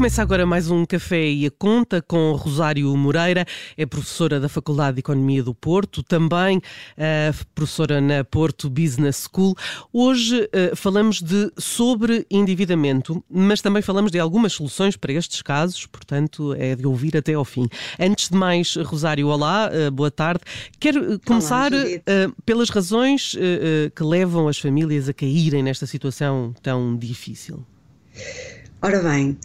Começa agora mais um Café e a Conta com Rosário Moreira, é professora da Faculdade de Economia do Porto, também uh, professora na Porto Business School. Hoje uh, falamos de sobre endividamento, mas também falamos de algumas soluções para estes casos, portanto é de ouvir até ao fim. Antes de mais, Rosário, olá, uh, boa tarde. Quero começar olá, pelas razões que levam as famílias a caírem nesta situação tão difícil. Ora bem,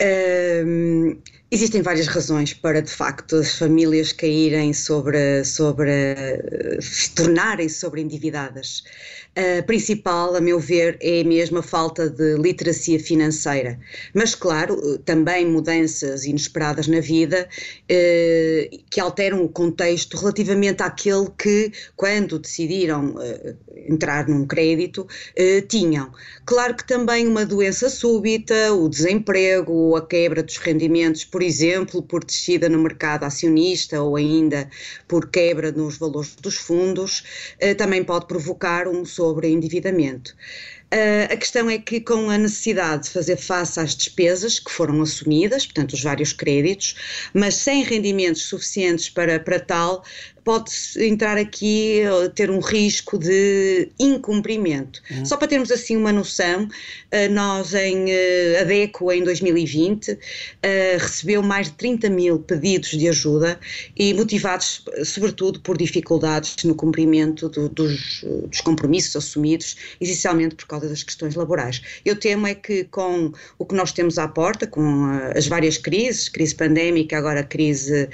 hum, existem várias razões para, de facto, as famílias caírem sobre, sobre se tornarem sobre A principal, a meu ver, é mesmo a falta de literacia financeira. Mas, claro, também mudanças inesperadas na vida eh, que alteram o contexto relativamente àquele que, quando decidiram eh, entrar num crédito, eh, tinham. Claro que também uma doença súbita, o desemprego, a quebra dos rendimentos, por exemplo, por descida no mercado acionista ou ainda por quebra nos valores dos fundos, também pode provocar um sobre endividamento. Uh, a questão é que, com a necessidade de fazer face às despesas que foram assumidas, portanto, os vários créditos, mas sem rendimentos suficientes para, para tal, pode entrar aqui, eh, ter um risco de incumprimento. Uhum. Só para termos assim uma noção, eh, nós em eh, ADECO em 2020 recebeu mais de 30 mil pedidos de ajuda e motivados sobretudo por dificuldades no cumprimento do, dos, dos compromissos assumidos, essencialmente por causa das questões laborais. Eu temo é que com o que nós temos à porta, com as várias crises, crise pandémica, agora crise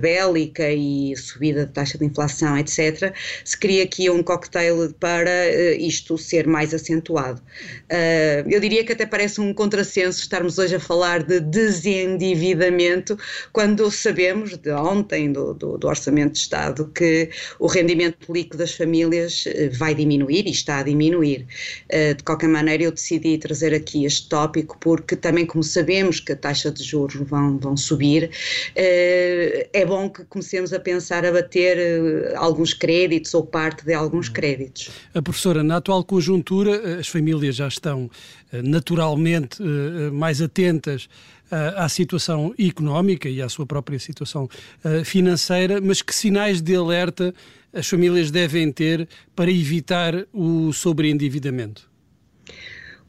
bélica e subida de taxa de inflação, etc., se cria aqui um cocktail para uh, isto ser mais acentuado. Uh, eu diria que até parece um contrassenso estarmos hoje a falar de desendividamento quando sabemos de ontem do, do, do Orçamento de Estado que o rendimento líquido das famílias eh, vai diminuir e está a diminuir. De qualquer maneira, eu decidi trazer aqui este tópico porque também, como sabemos que a taxa de juros vão, vão subir, é bom que comecemos a pensar a bater uh, alguns créditos ou parte de alguns créditos. A professora, na atual conjuntura, eh, as famílias já estão eh, naturalmente mais atentas à situação económica e à sua própria situação financeira, mas que sinais de alerta as famílias devem ter para evitar o sobreendividamento?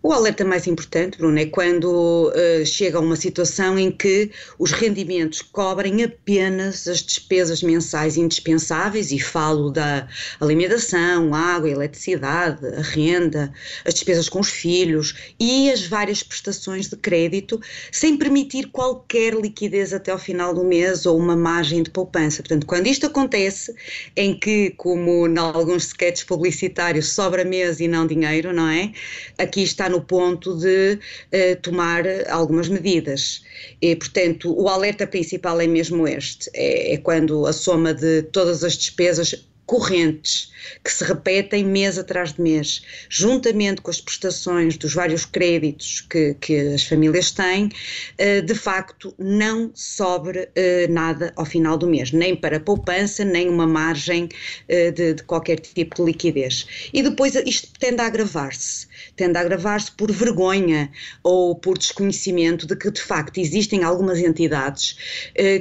O alerta mais importante, Bruno, é quando uh, chega a uma situação em que os rendimentos cobrem apenas as despesas mensais indispensáveis, e falo da alimentação, água, eletricidade, a renda, as despesas com os filhos e as várias prestações de crédito, sem permitir qualquer liquidez até ao final do mês ou uma margem de poupança. Portanto, quando isto acontece, em que, como em alguns sketches publicitários, sobra mês e não dinheiro, não é? Aqui está no ponto de uh, tomar algumas medidas. E, portanto, o alerta principal é mesmo este: é, é quando a soma de todas as despesas correntes que se repetem mês atrás de mês, juntamente com as prestações dos vários créditos que, que as famílias têm, eh, de facto não sobre eh, nada ao final do mês, nem para poupança, nem uma margem eh, de, de qualquer tipo de liquidez. E depois isto tende a agravar-se, tende a agravar-se por vergonha ou por desconhecimento de que de facto existem algumas entidades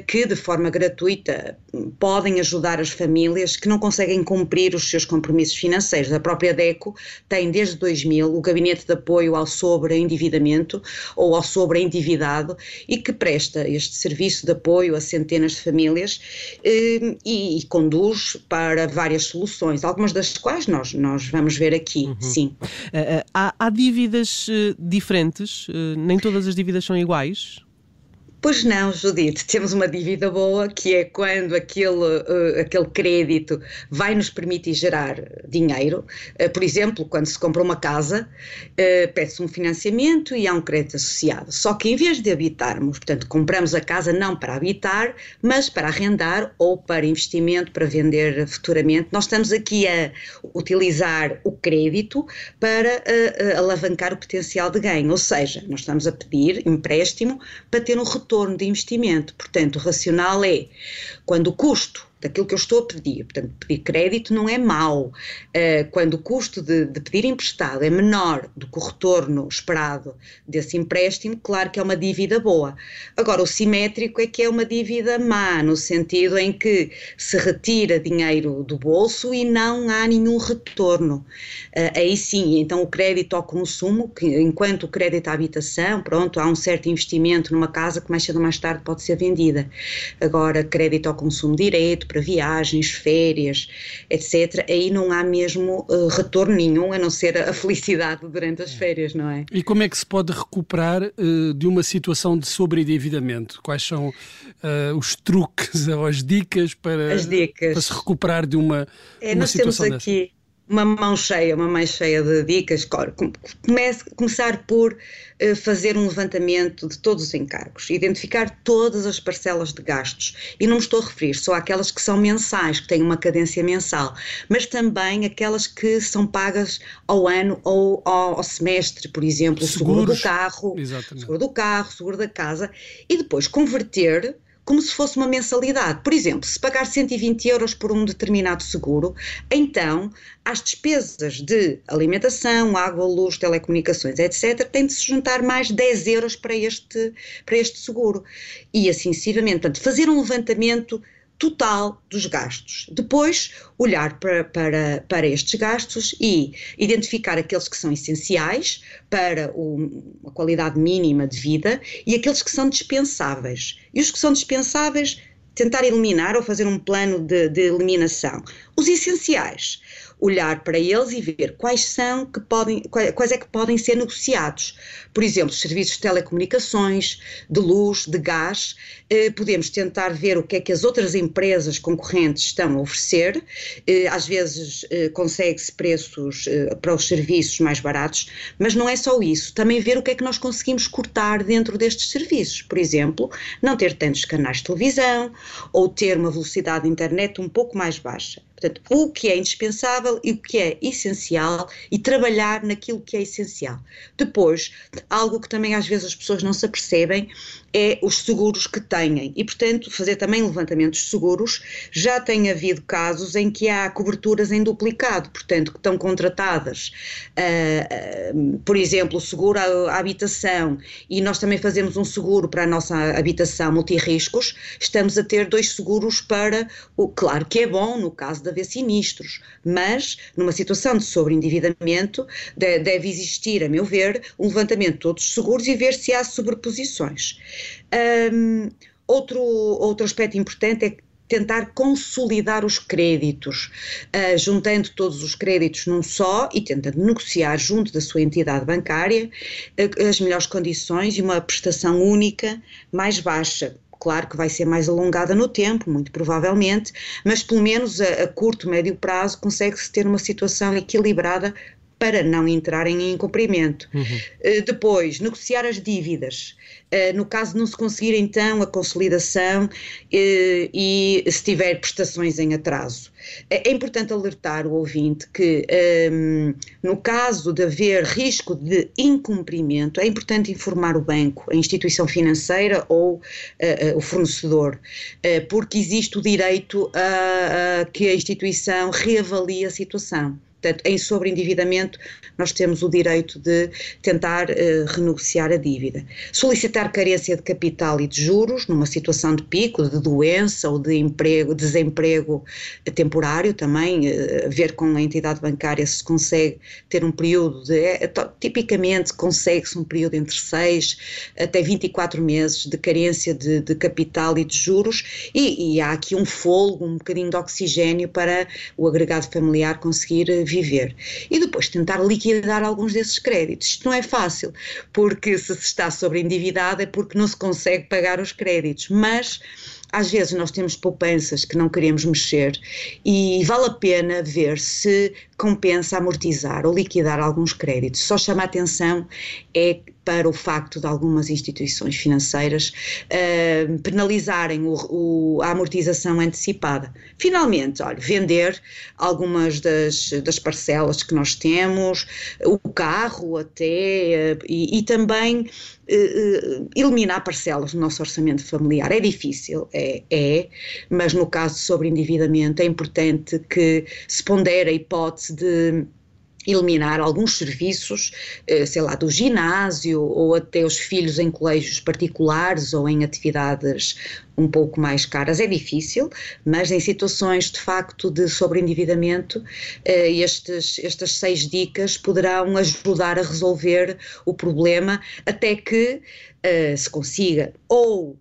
que de forma gratuita podem ajudar as famílias que não conseguem cumprir os seus compromissos financeiros. A própria DECO tem desde 2000 o Gabinete de Apoio ao Sobreendividamento ou ao Sobreendividado e que presta este serviço de apoio a centenas de famílias eh, e, e, conduz para várias soluções, algumas das quais nós, nós vamos ver aqui, uhum. sim. Uh, uh, há, há, dívidas diferentes? nem todas as dívidas são iguais? Pois não, Judite, temos uma dívida boa que é quando aquele, uh, aquele crédito vai nos permitir gerar dinheiro. Uh, por exemplo, quando se compra uma casa, uh, pede-se um financiamento e há um crédito associado. Só que em vez de habitarmos, portanto, compramos a casa não para habitar, mas para arrendar ou para investimento, para vender futuramente, nós estamos aqui a utilizar o crédito para alavancar o potencial de ganho. Ou seja, nós estamos a pedir empréstimo para ter um retorno retorno de investimento. Portanto, o racional é quando o custo daquilo que eu estou a pedir. Portanto, pedir crédito não é mau. Uh, quando o custo de, de, pedir emprestado é menor do que o retorno esperado desse empréstimo, claro que é uma dívida boa. Agora, o simétrico é que é uma dívida má, no sentido em que se retira dinheiro do bolso e não há nenhum retorno. Uh, aí sim, então o crédito ao consumo, que enquanto o crédito à habitação, pronto, há um certo investimento numa casa que mais cedo ou mais tarde pode ser vendida. Agora, crédito ao consumo direto, para viagens, férias, etc., aí não há mesmo uh, retorno nenhum, a não ser a felicidade durante as é. férias, não é? E como é que se pode recuperar uh, de uma situação de sobreendividamento? Quais são uh, os truques ou as dicas para, as dicas. para se recuperar de uma, é, uma situação temos aqui, dessa? Uma mão cheia, uma mão cheia de dicas. Comece, começar por uh, fazer um levantamento de todos os encargos, identificar todas as parcelas de gastos. E não me estou a referir só àquelas que são mensais, que têm uma cadência mensal, mas também aquelas que são pagas ao ano ou ao, ao semestre, por exemplo, o seguro do carro, Exatamente. seguro do carro, seguro da casa, e depois converter como se fosse uma mensalidade. Por exemplo, se pagar 120 euros por um determinado seguro, então às despesas de alimentação, água, luz, telecomunicações, etc., tem de se juntar mais 10 euros para este, para este seguro. E assim sucessivamente. Portanto, fazer um levantamento total dos gastos. Depois, olhar para, para, para estes gastos e identificar aqueles que são essenciais para o, a qualidade mínima de vida e aqueles que são dispensáveis. E os que são dispensáveis, tentar eliminar ou fazer um plano de, de eliminação. Os essenciais, olhar para eles e ver quais são que podem, quais é que podem ser negociados. Por exemplo, serviços de telecomunicações, de luz, de gás, eh, podemos tentar ver o que é que as outras empresas concorrentes estão a oferecer. Eh, às vezes eh, consegue-se preços para os serviços mais baratos, mas não é só isso. Também ver o que é que nós conseguimos cortar dentro destes serviços. Por exemplo, não ter tantos canais de televisão ou ter uma velocidade de internet um pouco mais baixa. Portanto, o que é indispensável e o que é essencial e trabalhar naquilo que é essencial. Depois, algo que também às vezes as pessoas não se apercebem é os seguros que têm e, portanto, fazer também levantamentos seguros. Já tem havido casos em que há coberturas em duplicado, portanto, que estão contratadas, uh, uh, por exemplo, o seguro à, habitação e nós também fazemos um seguro para a nossa habitação multirriscos, estamos a ter dois seguros para o. Claro que é bom no caso de haver sinistros, mas numa situação de sobreendividamento deve existir, a meu ver, um levantamento de todos os seguros e ver se há sobreposições. Um, outro, outro aspecto importante é tentar consolidar os créditos, uh, juntando todos os créditos num só e tentando negociar junto da sua entidade bancária uh, as melhores condições e uma prestação única mais baixa. Claro que vai ser mais alongada no tempo, muito provavelmente, mas pelo menos a, a curto, médio prazo consegue-se ter uma situação equilibrada para não entrarem em incumprimento. Uhum. Uh, depois, negociar as dívidas. Uh, no caso de não se conseguir então a consolidação uh, e se tiver prestações em atraso. É importante alertar o ouvinte que, um, no caso de haver risco de incumprimento, é importante informar o banco, a instituição financeira ou o fornecedor, porque existe o direito a, a que a instituição reavalie a situação. Portanto, em sobreendividamento, nós temos o direito de tentar uh, renegociar a dívida. Solicitar carência de capital e de juros numa situação de pico, de doença ou de emprego, desemprego temporário também, uh, ver com a entidade bancária se consegue ter um período de. É, tipicamente consegue-se um período entre 6 até 24 meses de carência de, de capital e de juros, e, e há aqui um folgo, um bocadinho de oxigênio para o agregado familiar conseguir eh, viver. E depois tentar liquidar alguns desses créditos. Isto não é fácil, porque se se está sobre endividado é porque não se consegue pagar os créditos, mas às vezes nós temos poupanças que não queremos mexer e vale a pena ver se compensa amortizar ou liquidar alguns créditos. Só chama a atenção é para o facto de algumas instituições financeiras uh, penalizarem o, o, a amortização antecipada. Finalmente, olha, vender algumas das, das parcelas que nós temos, o carro até, uh, e, e, também eliminar parcelas no nosso orçamento familiar. É difícil, é, é, mas no caso de sobreendividamento é importante que se pondere a hipótese de eliminar alguns serviços, eh, sei lá, do ginásio ou até os filhos em colégios particulares ou em atividades um pouco mais caras. É difícil, mas em situações de facto de sobreendividamento, eh, estes, estas seis dicas poderão ajudar a resolver o problema até que eh, se consiga ou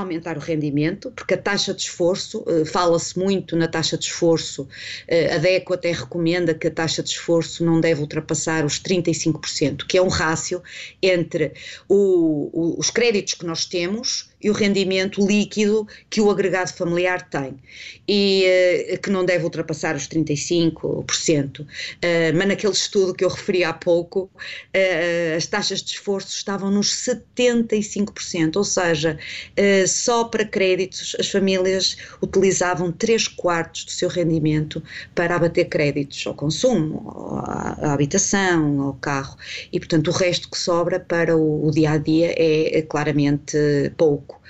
aumentar o rendimento, porque a taxa de esforço, uh, fala-se muito na taxa de esforço, uh, a DECO até recomenda que a taxa de esforço não deve ultrapassar os 35%, que é um rácio entre o, o, os créditos que nós temos e o rendimento líquido que o agregado familiar tem, e uh, que não deve ultrapassar os 35%. Uh, mas naquele estudo que eu referi há pouco, uh, as taxas de esforço estavam nos 75%, ou seja, só para créditos as famílias utilizavam 3 quartos do seu rendimento para abater créditos ao consumo, à, habitação, ao carro, e portanto o resto que sobra para o, o dia a dia é, é claramente pouco. pouco.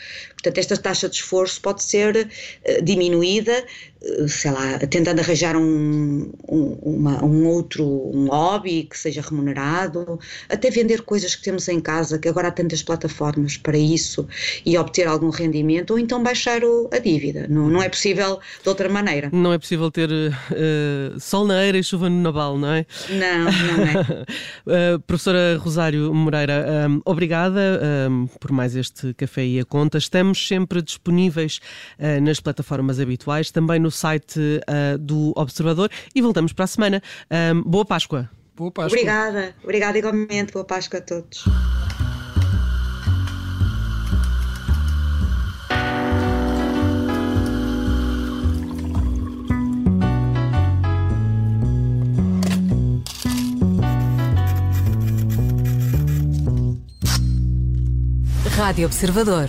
Portanto, esta taxa de esforço pode ser uh, diminuída, uh, sei lá, tentando arranjar um, um, uma, um, outro um hobby que seja remunerado, até vender coisas que temos em casa, que agora há tantas plataformas para isso, e obter algum rendimento, ou então baixar o, a dívida. Não, não é possível de outra maneira. Não é possível ter uh, sol na era e chuva no naval, não é? Não, não é. professora Rosário Moreira, um, obrigada por mais este café e a conta. Estamos estamos sempre disponíveis uh, nas plataformas habituais, também no site uh, do Observador e voltamos para a semana. Um, boa Páscoa. Boa Páscoa. Obrigada, obrigada igualmente. Boa Páscoa a todos. Rádio Observador.